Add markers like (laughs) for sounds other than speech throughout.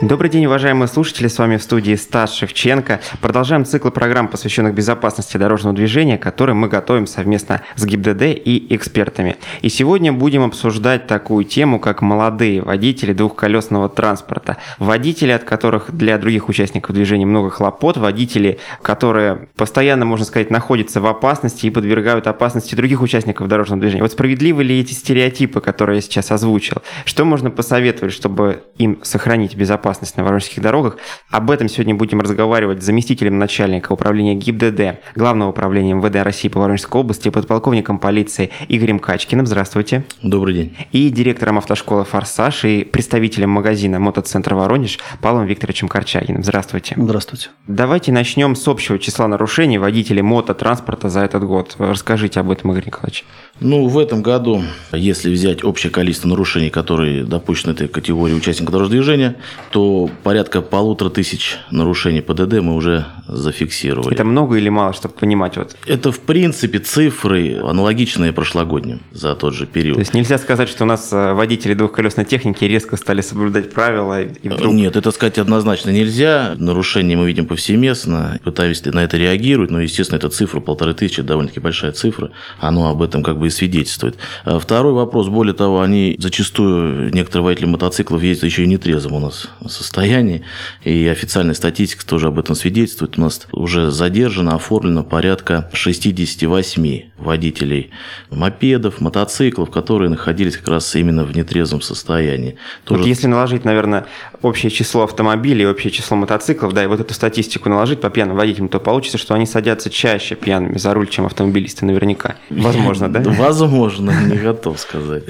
Добрый день, уважаемые слушатели, с вами в студии Стас Шевченко. Продолжаем цикл программ, посвященных безопасности дорожного движения, который мы готовим совместно с ГИБДД и экспертами. И сегодня будем обсуждать такую тему, как молодые водители двухколесного транспорта. Водители, от которых для других участников движения много хлопот, водители, которые постоянно, можно сказать, находятся в опасности и подвергают опасности других участников дорожного движения. Вот справедливы ли эти стереотипы, которые я сейчас озвучил? Что можно посоветовать, чтобы им сохранить безопасность безопасность на воронежских дорогах. Об этом сегодня будем разговаривать с заместителем начальника управления ГИБДД, Главного управления МВД России по Воронежской области, подполковником полиции Игорем Качкиным. Здравствуйте. Добрый день. И директором автошколы «Форсаж» и представителем магазина «Мотоцентр Воронеж» Павлом Викторовичем Корчагиным. Здравствуйте. Здравствуйте. Давайте начнем с общего числа нарушений водителей мототранспорта за этот год. Расскажите об этом, Игорь Николаевич. Ну, в этом году, если взять общее количество нарушений, которые допущены этой категории участников дорожного движения, то порядка полутора тысяч нарушений ПДД мы уже зафиксировали. Это много или мало, чтобы понимать? Вот. Это, в принципе, цифры аналогичные прошлогодним за тот же период. То есть нельзя сказать, что у нас э, водители двухколесной техники резко стали соблюдать правила и вдруг... Нет, это сказать однозначно нельзя. Нарушения мы видим повсеместно, пытаемся на это реагировать, но, естественно, эта цифра полторы тысячи, довольно-таки большая цифра, оно об этом как бы и свидетельствует. А второй вопрос, более того, они зачастую, некоторые водители мотоциклов ездят еще и нетрезвым у нас состоянии, и официальная статистика тоже об этом свидетельствует. У нас уже задержано, оформлено порядка 68 водителей мопедов, мотоциклов, которые находились как раз именно в нетрезвом состоянии. Тоже... Вот если наложить, наверное, общее число автомобилей, общее число мотоциклов, да, и вот эту статистику наложить по пьяным водителям, то получится, что они садятся чаще пьяными за руль, чем автомобилисты наверняка. Возможно, да? (laughs) Возможно, не готов сказать.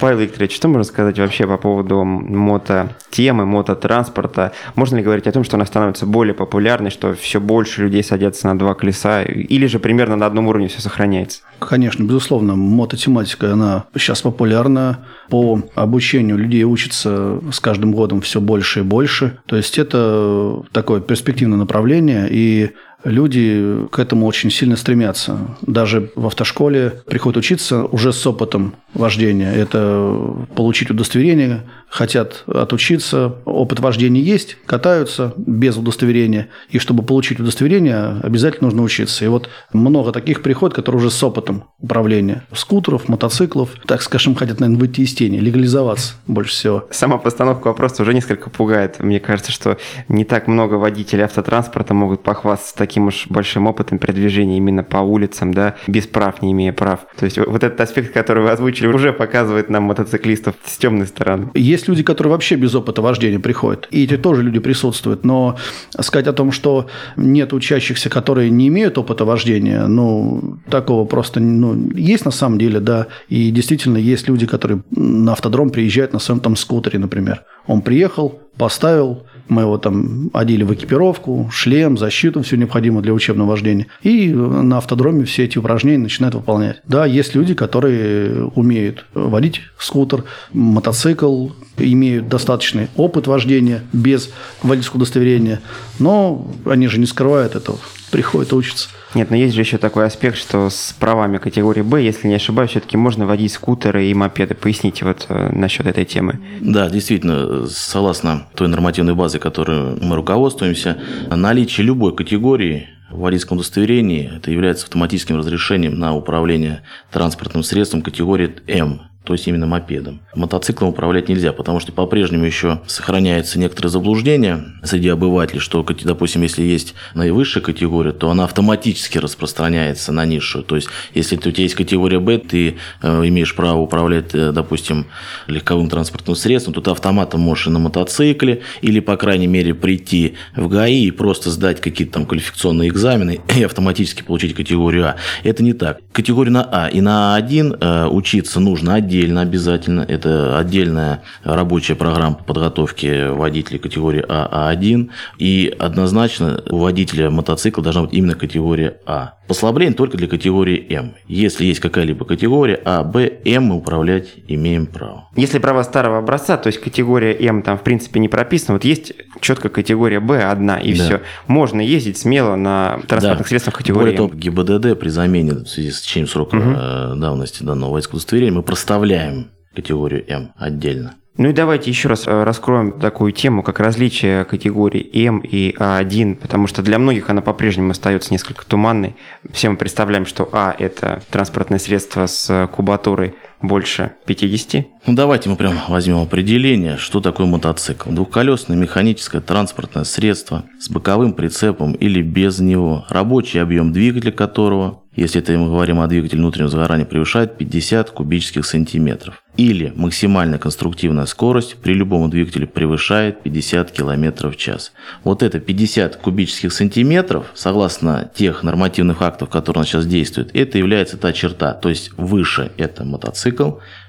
Павел Викторович, что можно сказать вообще по поводу мототемы, мототранспорта? Можно ли говорить о том, что она становится более популярной, что все больше людей садятся на два колеса, или же примерно на одном уровне все сохраняется? Конечно, безусловно, мототематика, она сейчас популярна. По обучению людей учатся с каждым годом все больше и больше. То есть это такое перспективное направление, и люди к этому очень сильно стремятся. Даже в автошколе приходят учиться уже с опытом вождения. Это получить удостоверение, хотят отучиться, опыт вождения есть, катаются без удостоверения. И чтобы получить удостоверение, обязательно нужно учиться. И вот много таких приходят, которые уже с опытом управления. Скутеров, мотоциклов, так скажем, хотят, наверное, выйти из тени, легализоваться больше всего. Сама постановка вопроса уже несколько пугает. Мне кажется, что не так много водителей автотранспорта могут похвастаться таким уж большим опытом передвижения именно по улицам, да, без прав, не имея прав. То есть вот этот аспект, который вы озвучили, уже показывает нам мотоциклистов с темной стороны. Есть люди, которые вообще без опыта вождения приходят, и эти тоже люди присутствуют, но сказать о том, что нет учащихся, которые не имеют опыта вождения, ну, такого просто, ну, есть на самом деле, да, и действительно есть люди, которые на автодром приезжают на своем там скутере, например. Он приехал, поставил, мы его там одели в экипировку, шлем, защиту, все необходимое для учебного вождения. И на автодроме все эти упражнения начинают выполнять. Да, есть люди, которые умеют водить скутер, мотоцикл, имеют достаточный опыт вождения без водительского удостоверения, но они же не скрывают этого, приходят учатся. Нет, но есть же еще такой аспект, что с правами категории Б, если не ошибаюсь, все-таки можно водить скутеры и мопеды. Поясните вот э, насчет этой темы. Да, действительно, согласно той нормативной базе, которой мы руководствуемся, наличие любой категории в водительском удостоверении это является автоматическим разрешением на управление транспортным средством категории М то есть именно мопедом. Мотоциклом управлять нельзя, потому что по-прежнему еще сохраняется некоторое заблуждение среди обывателей, что, допустим, если есть наивысшая категория, то она автоматически распространяется на низшую. То есть, если у тебя есть категория Б, ты э, имеешь право управлять, э, допустим, легковым транспортным средством, то ты автоматом можешь и на мотоцикле, или, по крайней мере, прийти в ГАИ и просто сдать какие-то там квалификационные экзамены (laughs) и автоматически получить категорию А. Это не так. Категорию на А и на А1 э, учиться нужно отдельно отдельно обязательно. Это отдельная рабочая программа по подготовке водителей категории А, А1. И однозначно у водителя мотоцикла должна быть именно категория А. Послабление только для категории М. Если есть какая-либо категория А, Б, М мы управлять имеем право. Если права старого образца, то есть категория М там в принципе не прописана, вот есть четко категория Б одна и Да. все. Можно ездить смело на транспортных Да. средствах категории Более того, ГИБДД при замене в связи с течением срока э, давности данного водительского удостоверения мы проставляем категорию М отдельно. Ну и давайте еще раз э, раскроем такую тему, как различие категорий М и А1, потому что для многих она по-прежнему остается несколько туманной. Все мы представляем, что А – это транспортное средство с кубатурой больше 50. Ну, давайте мы прям возьмем определение, что такое мотоцикл. Двухколесное механическое транспортное средство с боковым прицепом или без него, рабочий объем двигателя которого, если это мы говорим о двигателе внутреннего сгорания, превышает 50 кубических сантиметров. Или максимальная конструктивная скорость при любом двигателе превышает 50 км в час. Вот это 50 кубических сантиметров, согласно тех нормативных актов, которые у нас сейчас действуют, это является та черта. То есть выше это мотоцикл,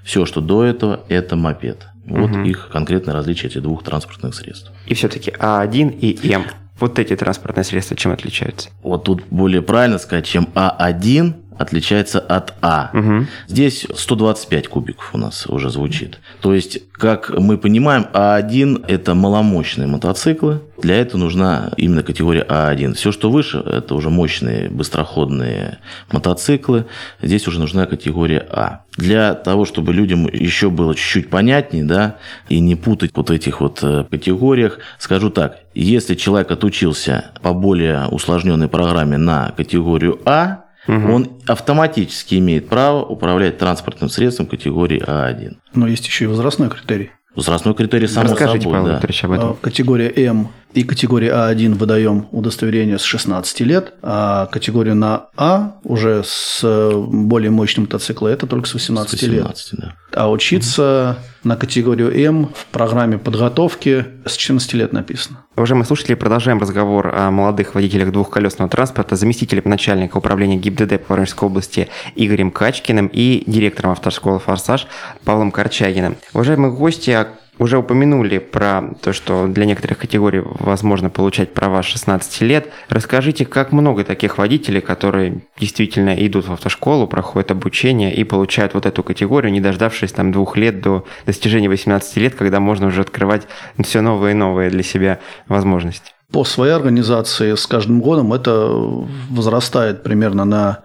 все, что до этого, это мопед. Вот их конкретное различие этих двух транспортных средств. И все-таки А1 и М. Вот эти транспортные средства чем отличаются? Вот тут более правильно сказать, чем А1 отличается от А. Мгм. Здесь 125 кубиков у нас уже звучит. То есть, как мы понимаем, А1 – это маломощные мотоциклы. Для этого нужна именно категория А1. Все, что выше, это уже мощные быстроходные мотоциклы. Здесь уже нужна категория А. Для того, чтобы людям еще было чуть-чуть понятнее, да, и не путать вот в этих вот э, категориях, скажу так. Если человек отучился по более усложненной программе на категорию А, он автоматически имеет право управлять транспортным средством категории А1. Но есть еще и возрастной критерий. Возрастной критерий само Расскажите, собой, Павел да. Викторович, об А, этом. Категория М и категория А1 выдаем удостоверение с 16 лет, а категорию на А уже с более мощным мотоциклом это только с 18, С лет. 18, да. А учиться на категорию М в программе подготовки с 14 лет написано. Уважаемые слушатели, продолжаем разговор о молодых водителях двухколесного транспорта заместителем начальника управления ГИБДД по Воронежской области Игорем Качкиным и директором автошколы «Форсаж» Павлом Корчагиным. Уважаемые гости, а уже упомянули про то, что для некоторых категорий возможно получать права с 16 лет. Расскажите, как много таких водителей, которые действительно идут в автошколу, проходят обучение и получают вот эту категорию, не дождавшись там двух лет до достижения 18 лет, когда можно уже открывать все новые и новые для себя возможности. По своей организации с каждым годом это возрастает примерно на,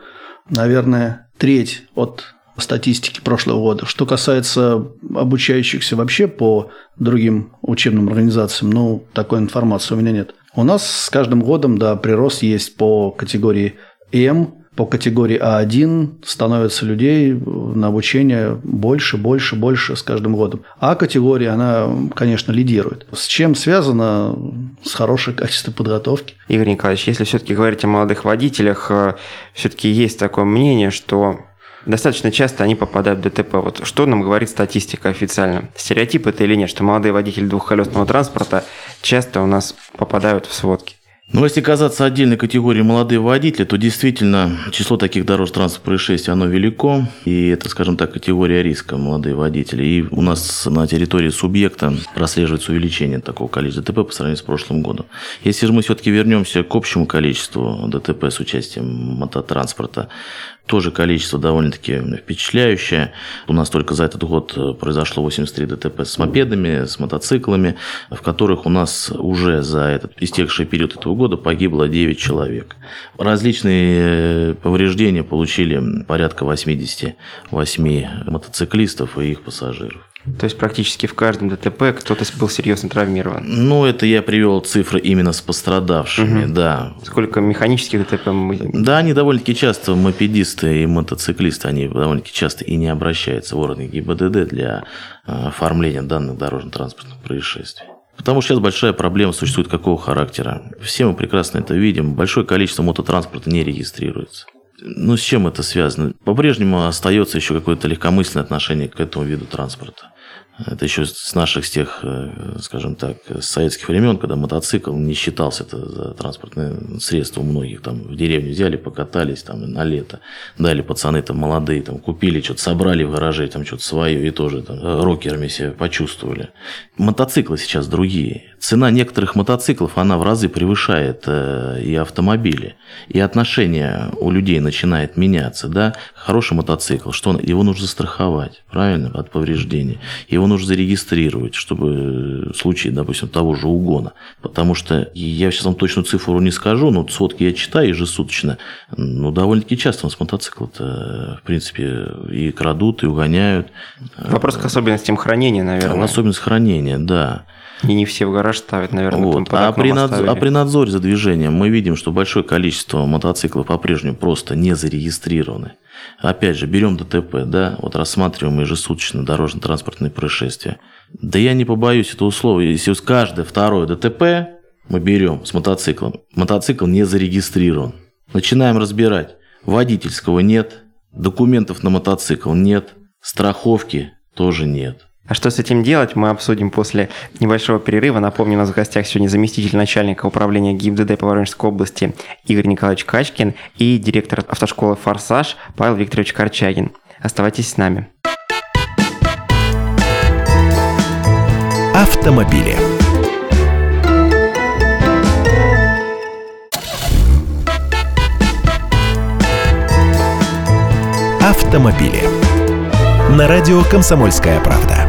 наверное, треть от статистики прошлого года. Что касается обучающихся вообще по другим учебным организациям, ну, такой информации у меня нет. У нас с каждым годом, да, прирост есть по категории М, по категории А1 становится людей на обучение больше, больше, больше с каждым годом. А категория, она, конечно, лидирует. С чем связано? С хорошей качеством подготовки. Игорь Николаевич, если все-таки говорить о молодых водителях, все-таки есть такое мнение, что достаточно часто они попадают в ДТП. Вот что нам говорит статистика официально? Стереотип это или нет, что молодые водители двухколесного транспорта часто у нас попадают в сводки? Но если казаться отдельной категории молодые водители, то действительно число таких дорожно-транспортных происшествий, оно велико. И это, скажем так, категория риска молодые водители. И у нас на территории субъекта прослеживается увеличение такого количества ДТП по сравнению с прошлым годом. Если же мы все-таки вернемся к общему количеству ДТП с участием мототранспорта, тоже количество довольно-таки впечатляющее. У нас только за этот год произошло 83 ДТП с мопедами, с мотоциклами, в которых у нас уже за этот истекший период этого года погибло 9 человек. Различные повреждения получили порядка 88 мотоциклистов и их пассажиров. То есть практически в каждом ДТП кто-то был серьезно травмирован. Ну, это я привел цифры именно с пострадавшими, угу. да. Сколько механических ДТП мы... Да, они довольно-таки часто, мопедисты и мотоциклисты, они довольно-таки часто и не обращаются в органы ГИБДД для оформления данных дорожно-транспортных происшествий. Потому что сейчас большая проблема существует какого характера. Все мы прекрасно это видим. Большое количество мототранспорта не регистрируется. Ну, с чем это связано? По-прежнему остается еще какое-то легкомысленное отношение к этому виду транспорта. Это еще с наших, с тех, э, скажем так, с советских времен, когда мотоцикл не считался это за транспортное средство у многих. Там в деревню взяли, покатались там на лето. Дали пацаны там молодые, там купили что-то, собрали в гараже там что-то свое и тоже там рокерами себя почувствовали. Мотоциклы сейчас другие. Цена некоторых мотоциклов, она в разы превышает э, и автомобили. И отношение у людей начинает меняться. Да? Хороший мотоцикл, что он, его нужно страховать, правильно, от повреждений. Его нужно зарегистрировать, чтобы в случае, допустим, того же угона. Потому что я сейчас вам точную цифру не скажу, но сводки я читаю ежесуточно. Ну, довольно-таки часто у нас мотоциклы-то, в принципе, и крадут, и угоняют. Вопрос к особенностям хранения, наверное. Особенность хранения, да. И не все в гараж ставят, наверное. Вот. А, при надз... а при надзоре за движением мы видим, что большое количество мотоциклов по-прежнему просто не зарегистрированы. Опять же, берем ДТП, да, вот рассматриваем ежесуточно дорожно-транспортные происшествия. Да я не побоюсь этого слова. Если каждое второе ДТП мы берем с мотоциклом, мотоцикл не зарегистрирован. Начинаем разбирать. Водительского нет, документов на мотоцикл нет, страховки тоже нет. А что с этим делать, мы обсудим после небольшого перерыва. Напомню, у нас в гостях сегодня заместитель начальника управления ГИБДД по Воронежской области Игорь Николаевич Качкин и директор автошколы «Форсаж» Павел Викторович Корчагин. Оставайтесь с нами. Автомобили. Автомобили. На радио «Комсомольская правда».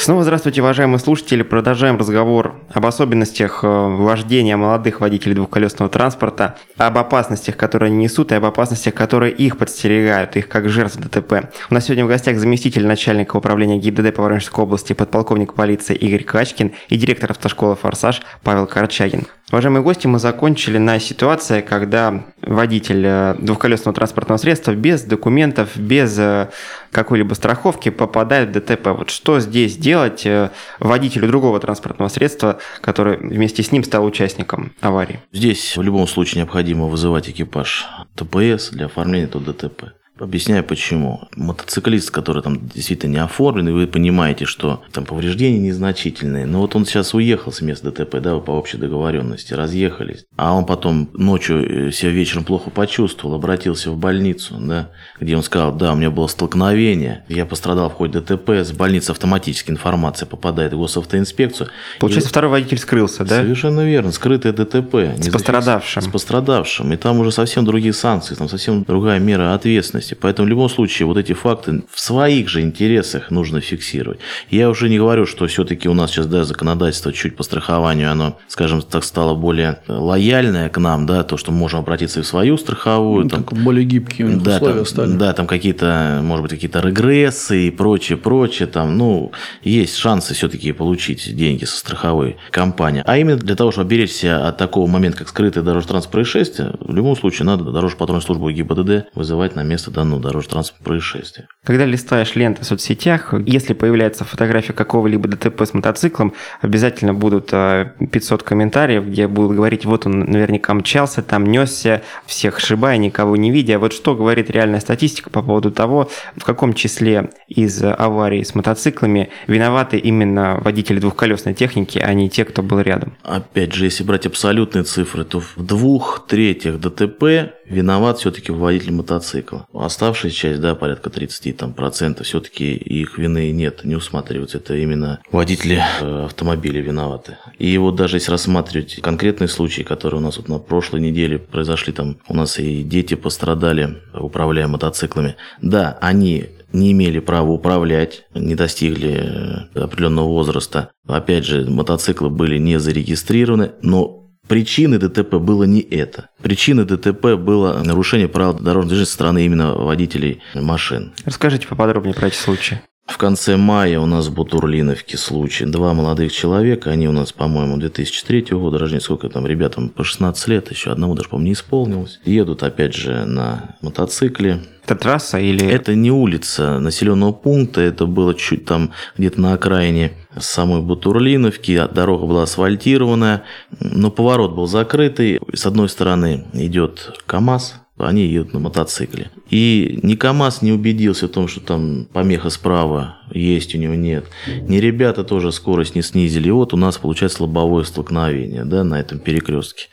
Снова здравствуйте, уважаемые слушатели. Продолжаем разговор об особенностях э, вождения молодых водителей двухколесного транспорта, об опасностях, которые они несут, и об опасностях, которые их подстерегают, их как жертв ДТП. У нас сегодня в гостях заместитель начальника управления ГИБДД по Воронежской области, подполковник полиции Игорь Качкин и директор автошколы «Форсаж» Павел Корчагин. Уважаемые гости, мы закончили на ситуации, когда водитель э, двухколесного транспортного средства без документов, без э, какой-либо страховки попадает в ДТП. Вот что здесь делать э, водителю другого транспортного средства, который вместе с ним стал участником аварии? Здесь в любом случае необходимо вызывать экипаж ТПС для оформления этого ДТП. Объясняю почему. Мотоциклист, который там действительно не оформлен, и вы понимаете, что там повреждения незначительные, но вот он сейчас уехал с места ДТП, да, по общей договоренности, разъехались, а он потом ночью э, себя вечером плохо почувствовал, обратился в больницу, да, где он сказал, да, у меня было столкновение, я пострадал в ходе ДТП, с больницы автоматически информация попадает в госавтоинспекцию. Получается, и... второй водитель скрылся, да? Совершенно верно, скрытое ДТП. С пострадавшим. С пострадавшим, и там уже совсем другие санкции, там совсем другая мера ответственности ответственности. Поэтому в любом случае вот эти факты в своих же интересах нужно фиксировать. Я уже не говорю, что все-таки у нас сейчас да, законодательство чуть по страхованию, оно, скажем так, стало более лояльное к нам, да, то, что мы можем обратиться и в свою страховую. Ну, там, более гибкие да, условия там, стали. Да, там какие-то, может быть, какие-то регрессы и прочее, прочее. Там, ну, есть шансы все-таки получить деньги со страховой компании. А именно для того, чтобы беречься от такого момента, как скрытое дорожно-транспортное происшествие, в любом случае надо дорожно-патрульную службу ГИБДД вызывать на место данного дорожно-транспортного происшествия. Когда листаешь ленты в соцсетях, если появляется фотография какого-либо ДТП с мотоциклом, обязательно будут 500 а, комментариев, где будут говорить, вот он наверняка мчался, там несся, всех шибая, никого не видя. Вот что говорит реальная статистика по поводу того, в каком числе из аварий с мотоциклами виноваты именно водители двухколесной техники, а не те, кто был рядом. Опять же, если брать абсолютные цифры, то в двух третьих ДТП виноват все-таки водитель мотоцикла. Оставшая часть, да, порядка 30 там, процентов, все-таки их вины нет, не усматриваются. Это именно водители э, автомобиля виноваты. И вот даже если рассматривать конкретные случаи, которые у нас вот на прошлой неделе произошли, там у нас и дети пострадали, управляя мотоциклами. Да, они не имели права управлять, не достигли э, определенного возраста. Опять же, мотоциклы были не зарегистрированы, но Причиной ДТП было не это. Причиной ДТП было нарушение правил дорожного движения со стороны именно водителей машин. Расскажите поподробнее про эти случаи. В конце мая у нас в Бутурлиновке случай. Два молодых человека, они у нас, по-моему, 2003 года рождения, сколько там ребятам, по 16 лет, еще одному даже, по-моему, не исполнилось. Едут, опять же, на мотоцикле. Это трасса или... Это не улица населенного пункта, это было чуть там где-то на окраине самой Бутурлиновки. Дорога была асфальтированная, но поворот был закрытый. С одной стороны идет КАМАЗ, они едут на мотоцикле. И ни КАМАЗ не убедился в том, что там помеха справа есть, у него нет. Ни ребята тоже скорость не снизили. И вот у нас получается лобовое столкновение да, на этом перекрестке.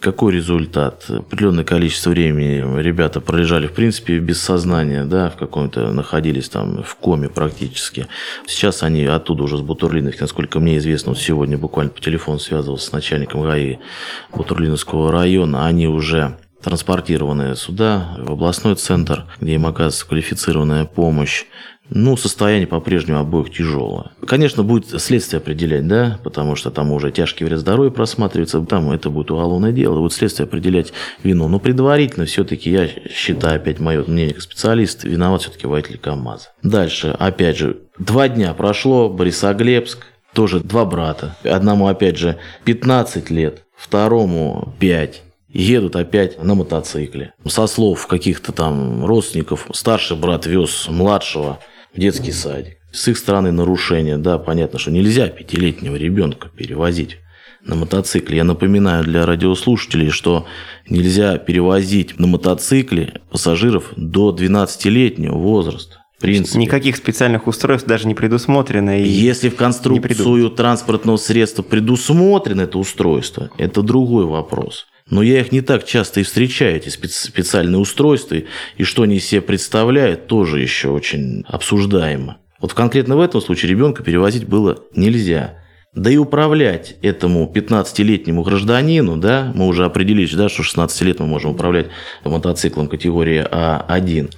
Какой результат? Определенное количество времени ребята пролежали, в принципе, без сознания, да, в каком-то находились там в коме практически. Сейчас они оттуда уже с Бутурлиновки, насколько мне известно, вот сегодня буквально по телефону связывался с начальником ГАИ Бутурлиновского района, они уже транспортированы сюда, в областной центр, где им оказывается квалифицированная помощь. Ну, состояние по-прежнему обоих тяжелое. Конечно, будет следствие определять, да, потому что там уже тяжкий вред здоровью просматривается, там это будет уголовное дело, будет следствие определять вину. Но предварительно все-таки, я считаю, опять мое мнение как специалист, виноват все-таки водитель КАМАЗа. Дальше, опять же, два дня прошло, Борисоглебск, тоже два брата. Одному, опять же, 15 лет, второму 5 едут опять на мотоцикле. Со слов каких-то там родственников, старший брат вез младшего в детский садик. С их стороны нарушение, да, понятно, что нельзя пятилетнего ребенка перевозить на мотоцикле. Я напоминаю для радиослушателей, что нельзя перевозить на мотоцикле пассажиров до 12-летнего возраста. В принципе. Никаких специальных устройств даже не предусмотрено. И Если в конструкцию транспортного средства предусмотрено это устройство, это другой вопрос. Но я их не так часто и встречаю, эти специальные устройства, и что они из себя представляют, тоже еще очень обсуждаемо. Вот конкретно в этом случае ребенка перевозить было нельзя. Да и управлять этому 15-летнему гражданину, да, мы уже определились, да, что 16 лет мы можем управлять мотоциклом категории А1,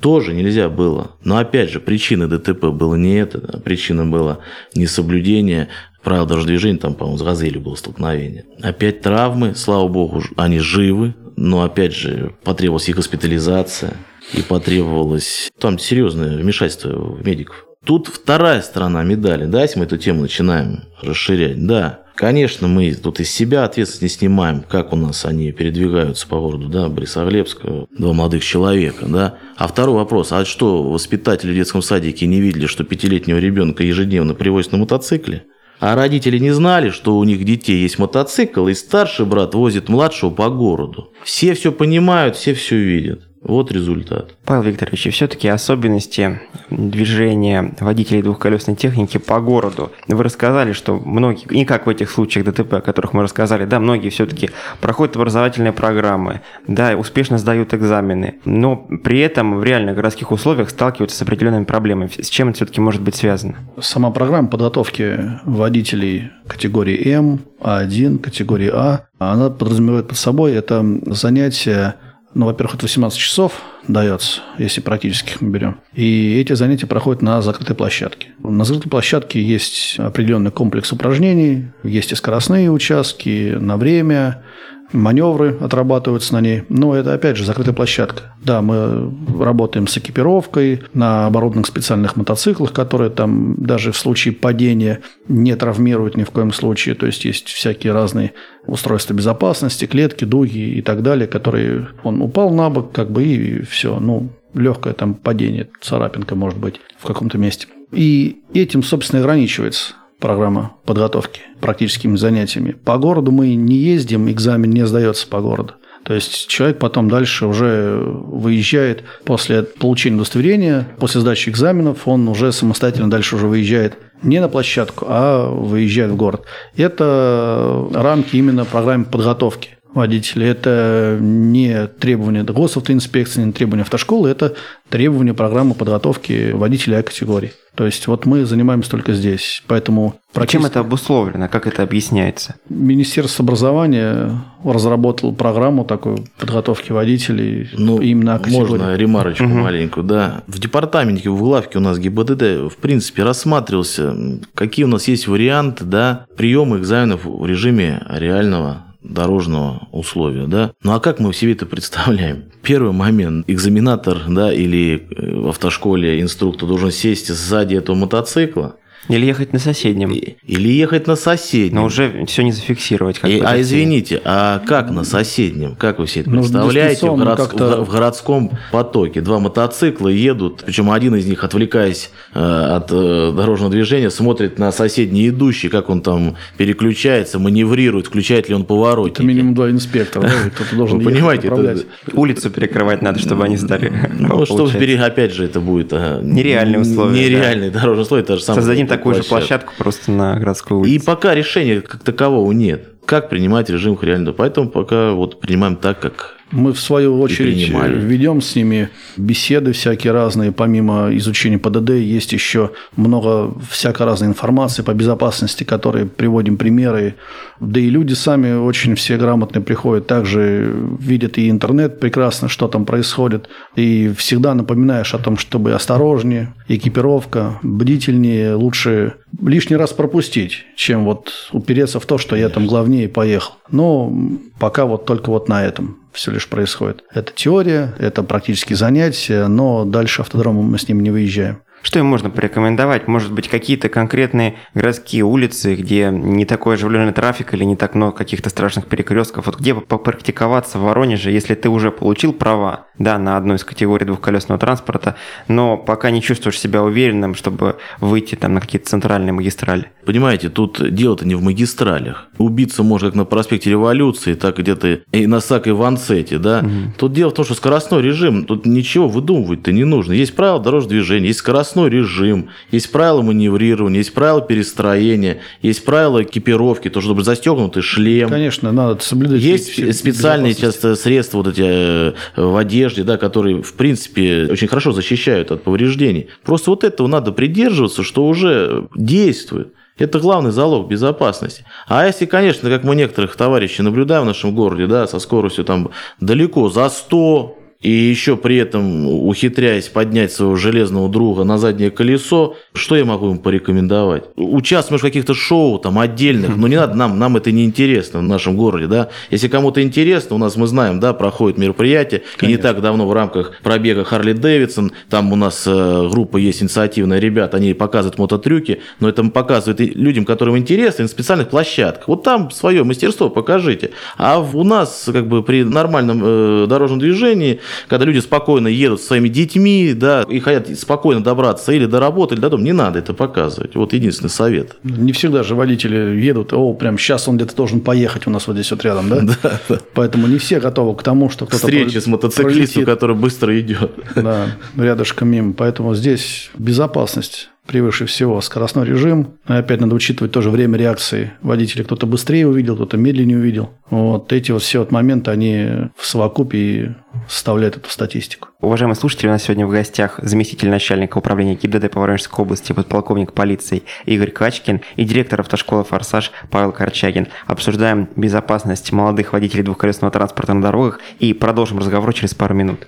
тоже нельзя было. Но опять же, причина ДТП было не это, да, причина была несоблюдение правил дорожного движения, там, по-моему, с «Газелью» было столкновение. Опять травмы, слава богу, они живы, но опять же потребовалась их госпитализация и потребовалось там серьезное вмешательство в медиков. Тут вторая сторона медали, да, если мы эту тему начинаем расширять, да. Конечно, мы тут из себя ответственность не снимаем, как у нас они передвигаются по городу, да, Борисоглебск, два молодых человека, да. А второй вопрос, а что, воспитатели в детском садике не видели, что пятилетнего ребенка ежедневно привозят на мотоцикле? А родители не знали, что у них детей есть мотоцикл, и старший брат возит младшего по городу. Все все понимают, все все видят. Вот результат. Павел Викторович, и все-таки особенности движения водителей двухколесной техники по городу. Вы рассказали, что многие, не как в этих случаях ДТП, о которых мы рассказали, да, многие все-таки проходят образовательные программы, да, успешно сдают экзамены, но при этом в реальных городских условиях сталкиваются с определенными проблемами. С чем это все-таки может быть связано? Сама программа подготовки водителей категории М, А1, категории А, она подразумевает под собой это занятие ну, во-первых, это 18 часов дается, если практических мы берем. И эти занятия проходят на закрытой площадке. На закрытой площадке есть определенный комплекс упражнений, есть и скоростные участки на время, маневры отрабатываются на ней. Но это, опять же, закрытая площадка. Да, мы работаем с экипировкой на оборудованных специальных мотоциклах, которые там даже в случае падения не травмируют ни в коем случае. То есть, есть всякие разные устройства безопасности, клетки, дуги и так далее, которые он упал на бок, как бы и все. Ну, легкое там падение, царапинка может быть в каком-то месте. И этим, собственно, ограничивается программа подготовки практическими занятиями. По городу мы не ездим, экзамен не сдается по городу. То есть человек потом дальше уже выезжает после получения удостоверения, после сдачи экзаменов, он уже самостоятельно дальше уже выезжает не на площадку, а выезжает в город. Это рамки именно программы подготовки водителей. Это не требования госавтоинспекции, не требования автошколы, это требования программы подготовки водителей А-категории. То есть вот мы занимаемся только здесь. Поэтому практически... Чем это обусловлено? Как это объясняется? Министерство образования разработало программу такой подготовки водителей ну, именно категории. Можно ремарочку угу. маленькую, да. В департаменте, в главке у нас ГИБДД, в принципе, рассматривался, какие у нас есть варианты, да, приема экзаменов в режиме реального дорожного условия, да. Ну а как мы себе это представляем? Первый момент, экзаменатор, да, или э, в автошколе инструктор должен сесть сзади этого мотоцикла, Или ехать на соседнем. Или ехать на соседнем. Но уже все не зафиксировать. Как И, а извините, а как на соседнем? Как вы себе это Ну, представляете в, как-то- в городском потоке? Два мотоцикла едут, причем один из них, отвлекаясь э, от э, дорожного движения, смотрит на соседний идущий, как он там переключается, маневрирует, включает ли он поворотники. Это минимум два инспектора, да, кто-то должен Вы понимаете, это-. Улицу перекрывать надо, чтобы они стали. Ну, чтобы опять же, это будет а, Нереальные условия, Нереальные дорожные условия, та же Создадим такую же площадку просто на городской И улице. пока решения как такового нет. Как принимать режим реально? Поэтому пока вот принимаем так, как Мы, в свою очередь, ведем с ними беседы всякие разные. Помимо изучения ПДД, есть еще много всякой разной информации по безопасности, которые приводим примеры. Да и люди сами очень все грамотные приходят. Также видят и интернет прекрасно, что там происходит. И всегда напоминаешь о том, чтобы осторожнее, экипировка, бдительнее, лучше лишний раз пропустить, чем вот упереться в то, что я там главнее поехал. Но пока вот только вот на этом все лишь происходит. Это теория, это практические занятия, но дальше автодрома мы с ним не выезжаем. Что им можно порекомендовать? Может быть, какие-то конкретные городские улицы, где не такой оживленный трафик или не так много каких-то страшных перекрестков? Вот где попрактиковаться в Воронеже, если ты уже получил права, да, на одну из категорий двухколесного транспорта, но пока не чувствуешь себя уверенным, чтобы выйти там на какие-то центральные магистрали? Понимаете, тут дело-то не в магистралях. Убиться можно как на проспекте Революции, так где-то и на Сак и Ванцете, да. Тут дело в том, что скоростной режим, тут ничего выдумывать-то не нужно. Есть правила дорожного движения, есть скоростной режим, есть правила маневрирования, есть правила перестроения, есть правила экипировки, то, чтобы застегнутый шлем. Конечно, надо соблюдать Есть специальные часто средства вот эти э, в одежде, да, которые, в принципе, очень хорошо защищают от повреждений. Просто вот этого надо придерживаться, что уже действует. Это главный залог безопасности. А если, конечно, как мы некоторых товарищей наблюдаем в нашем городе, да, со скоростью там далеко за 100, и еще при этом ухитряясь поднять своего железного друга на заднее колесо, что я могу ему порекомендовать? Участвуешь в каких-то шоу там отдельных, но не надо, нам, нам это не интересно в нашем городе, да. Если кому-то интересно, у нас, мы знаем, да, проходит мероприятие, и не так давно в рамках пробега Харли Дэвидсон, там у нас э, группа есть инициативная, ребят, они показывают мототрюки, но это показывают и людям, которым интересно, на специальных площадках. Вот там свое мастерство покажите. А у нас как бы при нормальном э, дорожном движении когда люди спокойно едут со своими детьми, да, и хотят спокойно добраться или до работы, или до дома, не надо это показывать. Вот единственный совет. Не всегда же водители едут, о, прям сейчас он где-то должен поехать у нас вот здесь вот рядом, да? (laughs) Да, да. Поэтому не все готовы к тому, что кто-то Встречи про- с мотоциклистом, пролетит, который быстро идет. да, рядышком мимо. Поэтому здесь безопасность превыше всего. Скоростной режим. И опять надо учитывать тоже время реакции водителя. Кто-то быстрее увидел, кто-то медленнее увидел. Вот эти вот все вот моменты, они в совокупе составляют эту статистику. Уважаемые слушатели, у нас сегодня в гостях заместитель начальника управления ГИБДД по Воронежской области, подполковник полиции Игорь Качкин и директор автошколы «Форсаж» Павел Корчагин. Обсуждаем безопасность молодых водителей двухколесного транспорта на дорогах и продолжим разговор через пару минут.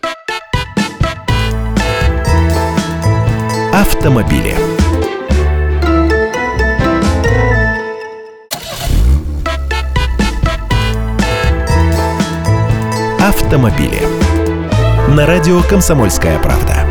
Автомобили. Автомобили. На радио «Комсомольская правда».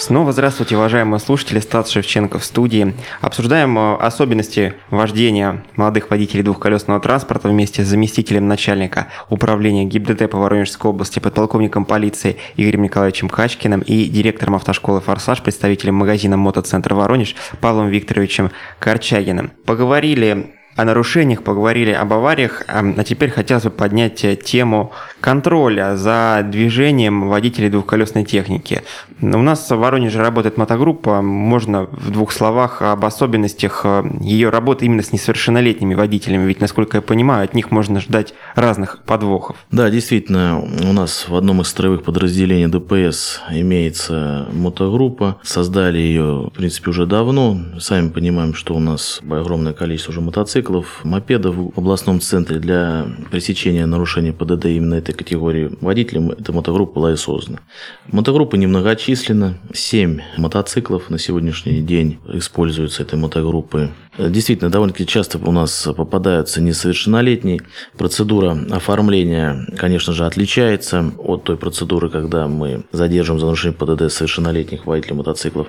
Снова здравствуйте, уважаемые слушатели. Стас Шевченко в студии. Обсуждаем э, особенности вождения молодых водителей двухколесного транспорта вместе с заместителем начальника управления ГИБДД по Воронежской области, подполковником полиции Игорем Николаевичем Качкиным и директором автошколы «Форсаж», представителем магазина «Мотоцентр Воронеж» Павлом Викторовичем Корчагиным. Поговорили о нарушениях, поговорили об авариях, а а теперь хотелось бы поднять э, тему контроля за движением водителей двухколесной техники. У нас в Воронеже работает мотогруппа, можно в двух словах об особенностях э, ее работы именно с несовершеннолетними водителями, ведь, насколько я понимаю, от них можно ждать разных подвохов. Да, действительно, у нас в одном из строевых подразделений ДПС имеется мотогруппа. Создали ее, в принципе, уже давно. Сами понимаем, что у нас огромное количество уже мотоциклов, мопедов в областном центре для пресечения нарушений ПДД именно этой категории водителям. Эта мотогруппа была и создана. Мотогруппа немногочисленная, перечислено. Семь мотоциклов на сегодняшний день используются этой мотогруппы. Действительно, довольно-таки часто у нас попадаются несовершеннолетние. Процедура оформления, конечно же, отличается от той процедуры, когда мы задерживаем за нарушение ПДД совершеннолетних водителей мотоциклов.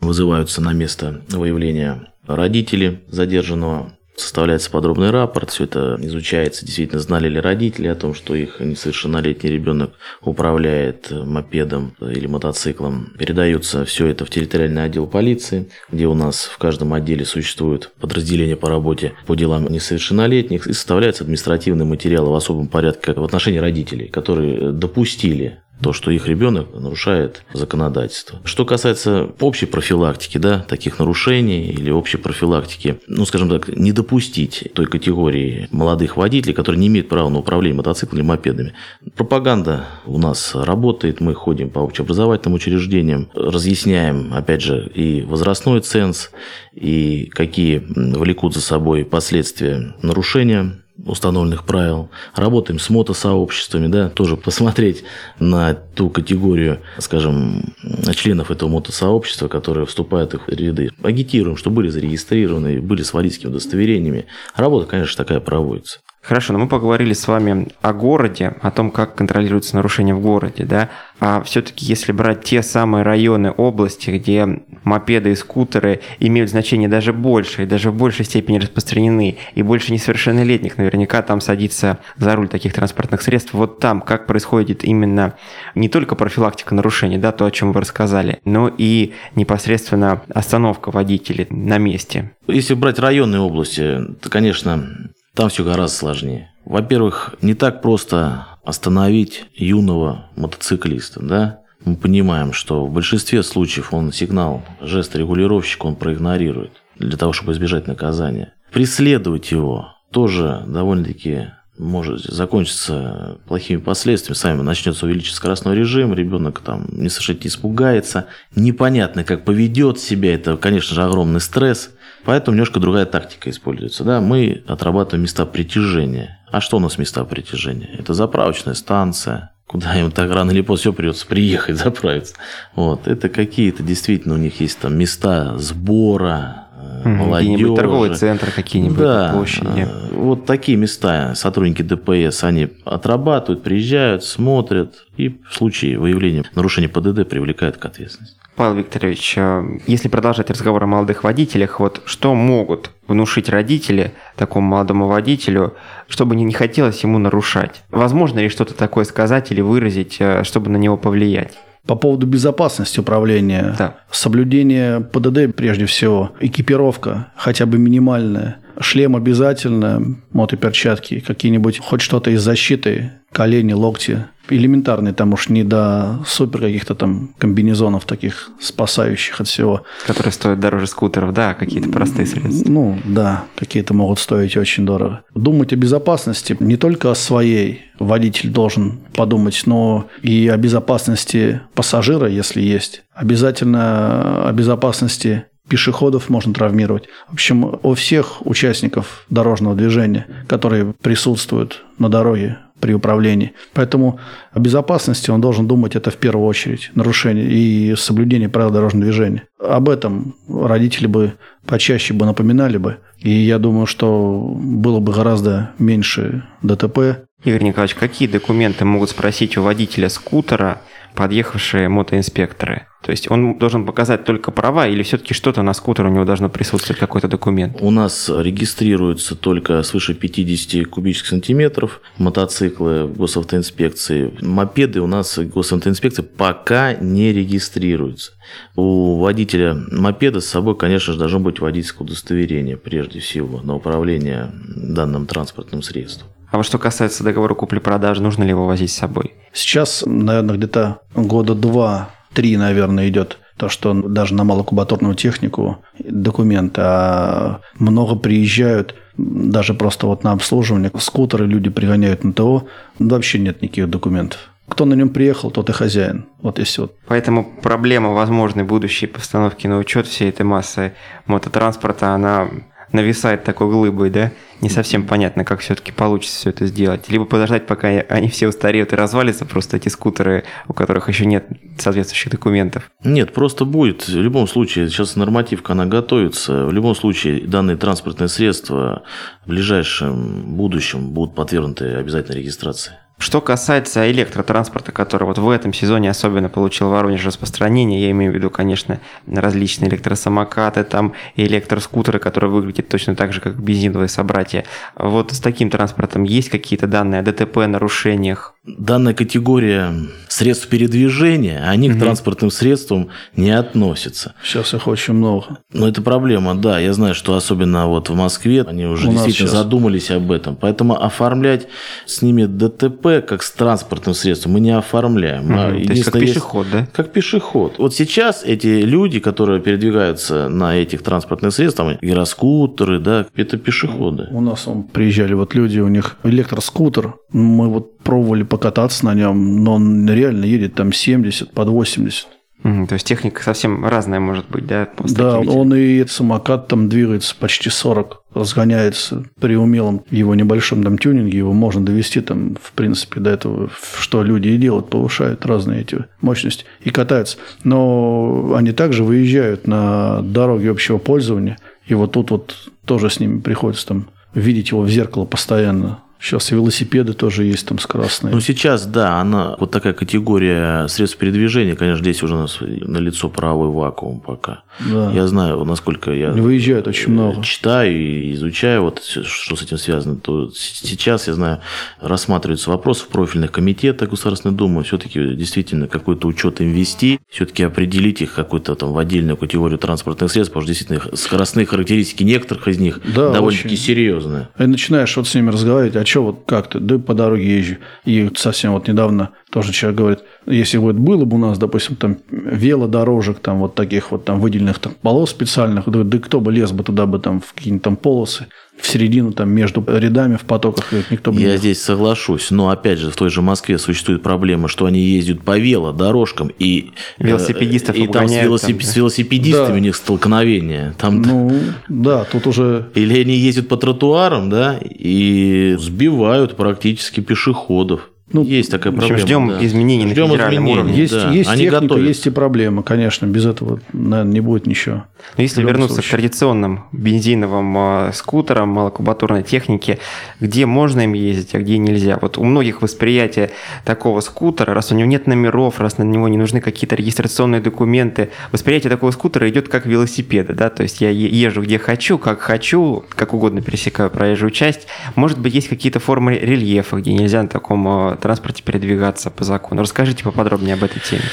Вызываются на место выявления родители задержанного, составляется подробный рапорт, все это изучается, действительно знали ли родители о том, что их несовершеннолетний ребенок управляет мопедом или мотоциклом. Передается все это в территориальный отдел полиции, где у нас в каждом отделе существует подразделение по работе по делам несовершеннолетних и составляется административный материал в особом порядке в отношении родителей, которые допустили то, что их ребенок нарушает законодательство. Что касается общей профилактики, да, таких нарушений или общей профилактики, ну, скажем так, не допустить той категории молодых водителей, которые не имеют права на управление мотоциклами или мопедами. Пропаганда у нас работает, мы ходим по общеобразовательным учреждениям, разъясняем, опять же, и возрастной ценз, и какие влекут за собой последствия нарушения установленных правил. Работаем с мотосообществами, да, тоже посмотреть на ту категорию, скажем, членов этого мотосообщества, которые вступают в их ряды. Агитируем, что были зарегистрированы, были с водительскими удостоверениями. Работа, конечно, такая проводится. Хорошо, но мы поговорили с вами о городе, о том, как контролируются нарушения в городе, да, а все-таки если брать те самые районы, области, где мопеды и скутеры имеют значение даже больше, и даже в большей степени распространены, и больше несовершеннолетних наверняка там садится за руль таких транспортных средств, вот там как происходит именно не только профилактика нарушений, да, то, о чем вы рассказали, но и непосредственно остановка водителей на месте. Если брать районные области, то, конечно, там все гораздо сложнее. Во-первых, не так просто остановить юного мотоциклиста, да? Мы понимаем, что в большинстве случаев он сигнал, жест регулировщика он проигнорирует для того, чтобы избежать наказания. Преследовать его тоже довольно-таки может закончиться плохими последствиями. Сами начнется увеличить скоростной режим, ребенок там не совершенно испугается, непонятно, как поведет себя, это, конечно же, огромный стресс. Поэтому немножко другая тактика используется. Да? Мы отрабатываем места притяжения. А что у нас места притяжения? Это заправочная станция, куда им так рано или поздно все придется приехать, (laughs) заправиться. Вот. Это какие-то действительно у них есть там места сбора, молодежи. Какие-нибудь торговые центры, какие-нибудь да, площади. Вот такие места сотрудники ДПС, они отрабатывают, приезжают, смотрят и в случае выявления нарушения ПДД привлекают к ответственности. Павел Викторович, э, если продолжать разговор о молодых водителях, вот что могут внушить родители такому молодому водителю, чтобы не хотелось ему нарушать? Возможно ли что-то такое сказать или выразить, э, чтобы на него повлиять? По поводу безопасности управления, Да. соблюдение ПДД прежде всего, экипировка хотя бы минимальная, шлем обязательно, мотоперчатки, какие-нибудь, хоть что-то из защиты, колени, локти, элементарные, там уж не до супер каких-то там комбинезонов таких спасающих от всего. Которые стоят дороже скутеров, да, какие-то простые средства. Ну, да, какие-то могут стоить очень дорого. Думать о безопасности не только о своей водитель должен подумать, но и о безопасности пассажира, если есть. Обязательно о безопасности пешеходов можно травмировать. В общем, о всех участников дорожного движения, которые присутствуют на дороге при управлении. Поэтому о безопасности он должен думать это в первую очередь. Нарушение и соблюдение правил дорожного движения. Об этом родители бы почаще бы напоминали бы. И я думаю, что было бы гораздо меньше ДТП. Игорь Николаевич, какие документы могут спросить у водителя скутера подъехавшие мотоинспекторы? То есть он должен показать только права или все-таки что-то на скутере у него должно присутствовать, какой-то документ? У нас регистрируется только свыше 50 кубических сантиметров мотоциклы в госавтоинспекции. Мопеды у нас в госавтоинспекции пока не регистрируются. У водителя мопеда с собой, конечно же, должно быть водительское удостоверение, прежде всего, на управление данным транспортным средством. А вот что касается договора купли-продажи, нужно ли его возить с собой? Сейчас, наверное, где-то года два-три, наверное, идет то, что даже на малокубатурную технику документ, а много приезжают даже просто вот на обслуживание, скутеры люди пригоняют на ТО, вообще нет никаких документов. Кто на нем приехал, тот и хозяин. Вот и все. Поэтому проблема возможной будущей постановки на учет всей этой массы мототранспорта, она нависает такой глыбой, да? Не совсем понятно, как все-таки получится все это сделать. Либо подождать, пока они все устареют и развалятся, просто эти скутеры, у которых еще нет соответствующих документов. Нет, просто будет. В любом случае, сейчас нормативка, она готовится. В любом случае, данные транспортные средства в ближайшем будущем будут подвергнуты обязательной регистрации. Что касается электротранспорта, который вот в этом сезоне особенно получил в Воронеже распространение, я имею в виду, конечно, различные электросамокаты, там и электроскутеры, которые выглядят точно так же, как бензиновые собратья. Вот с таким транспортом есть какие-то данные о ДТП, нарушениях? Данная категория средств передвижения, они угу. к транспортным средствам не относятся. Сейчас их очень много. Но это проблема, да. Я знаю, что особенно вот в Москве они уже У действительно задумались об этом. Поэтому оформлять с ними ДТП как с транспортным средством мы не оформляем. Угу. А То есть как пешеход, есть, да? Как пешеход. Вот сейчас эти люди, которые передвигаются на этих транспортных средствах, гироскутеры, да, это пешеходы. У нас он, приезжали вот люди, у них электроскутер, мы вот пробовали покататься на нем, но он реально едет там 70 под 80. То есть техника совсем разная может быть, да? Да, он и самокат там двигается почти 40, разгоняется при умелом его небольшом там тюнинге, его можно довести там, в принципе, до этого, что люди и делают, повышают разные эти мощности и катаются. Но они также выезжают на дороги общего пользования, и вот тут вот тоже с ними приходится там видеть его в зеркало постоянно, Сейчас велосипеды тоже есть там скоростные. Ну, сейчас, да, она вот такая категория средств передвижения, конечно, здесь уже у нас на лицо правый вакуум пока. Да. Я знаю, насколько я выезжают очень много. Читаю и изучаю, вот что с этим связано. То сейчас, я знаю, рассматриваются вопросы в профильных комитетах Государственной Думы. Все-таки действительно какой-то учет им вести, все-таки определить их какую-то там в отдельную категорию транспортных средств, потому что действительно скоростные характеристики некоторых из них да, довольно-таки серьезные. И начинаешь вот с ними разговаривать, а что вот как-то, да по дороге езжу. И совсем вот недавно тоже человек говорит, если вот было бы у нас, допустим, там велодорожек, там вот таких вот там выделенных там полос специальных, да, да кто бы лез бы туда бы там в какие-нибудь там полосы, в середину там между рядами в потоках никто бы Я не здесь соглашусь, но опять же в той же Москве существует проблема, что они ездят по велодорожкам и э, велосипедистов и там с, велосип... там, с велосипедистами да. у них столкновение. Там ну да, тут уже или они ездят по тротуарам, да, и сбивают практически пешеходов. Ну, есть такая проблема. общем, ждем да. изменений ждем на федеральном изменений, уровне. Есть, да. есть Они техника, готовят. есть и проблемы, конечно. Без этого, наверное, не будет ничего. Но если вернуться случае. к традиционным бензиновым э, скутерам, малокубатурной технике, где можно им ездить, а где нельзя. Вот у многих восприятие такого скутера, раз у него нет номеров, раз на него не нужны какие-то регистрационные документы, восприятие такого скутера идет как велосипеда, да, то есть я езжу где хочу, как хочу, как угодно пересекаю проезжую часть. Может быть, есть какие-то формы рельефа, где нельзя на таком э, транспорте передвигаться по закону. Расскажите поподробнее об этой теме.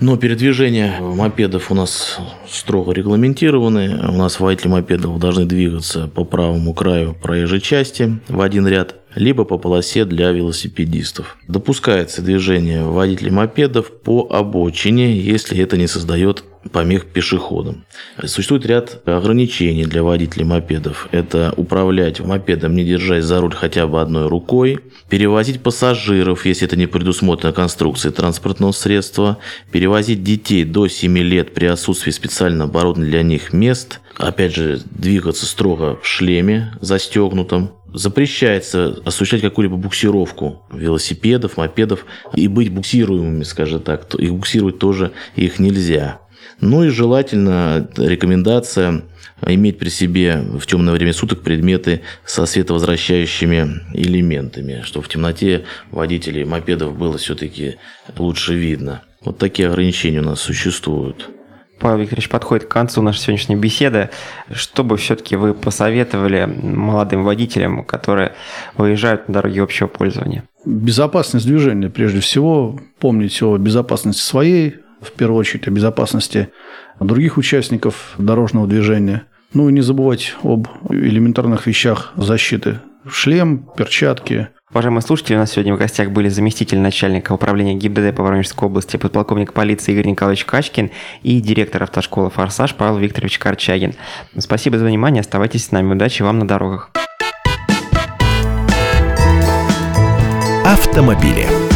Но передвижение мопедов у нас строго регламентированы. У нас водители мопедов должны двигаться по правому краю проезжей части в один ряд, либо по полосе для велосипедистов. Допускается движение водителей мопедов по обочине, если это не создает помех пешеходам. Существует ряд ограничений для водителей мопедов. Это управлять мопедом, не держась за руль хотя бы одной рукой, перевозить пассажиров, если это не предусмотрено конструкцией транспортного средства, перевозить детей до 7 лет при отсутствии специально оборудованных для них мест, опять же, двигаться строго в шлеме застегнутом, запрещается осуществлять какую-либо буксировку велосипедов, мопедов и быть буксируемыми, скажем так. Их буксировать тоже их нельзя. Ну и желательно рекомендация иметь при себе в темное время суток предметы со световозвращающими элементами, чтобы в темноте водителей мопедов было все-таки лучше видно. Вот такие ограничения у нас существуют. Павел Викторович подходит к концу нашей сегодняшней беседы. Что бы все-таки вы посоветовали молодым водителям, которые выезжают на дороге общего пользования? Безопасность движения, прежде всего, помнить о безопасности своей, в первую очередь о безопасности других участников дорожного движения. Ну и не забывать об элементарных вещах защиты. Шлем, перчатки, Уважаемые слушатели, у нас сегодня в гостях были заместитель начальника управления ГИБДД по Воронежской области, подполковник полиции Игорь Николаевич Качкин и директор автошколы «Форсаж» Павел Викторович Корчагин. Спасибо за внимание, оставайтесь с нами. Удачи вам на дорогах. Автомобили.